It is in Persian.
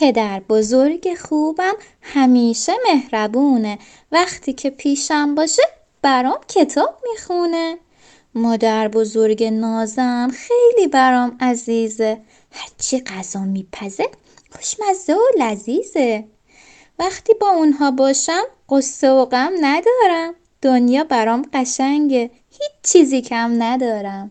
پدر بزرگ خوبم همیشه مهربونه. وقتی که پیشم باشه برام کتاب می‌خونه. مادر بزرگ نازم خیلی برام عزیزه. هرچی غذا میپزه خوشمزه و لذیذه. وقتی با اونها باشم قصه و غم ندارم. دنیا برام قشنگه. هیچ چیزی کم ندارم.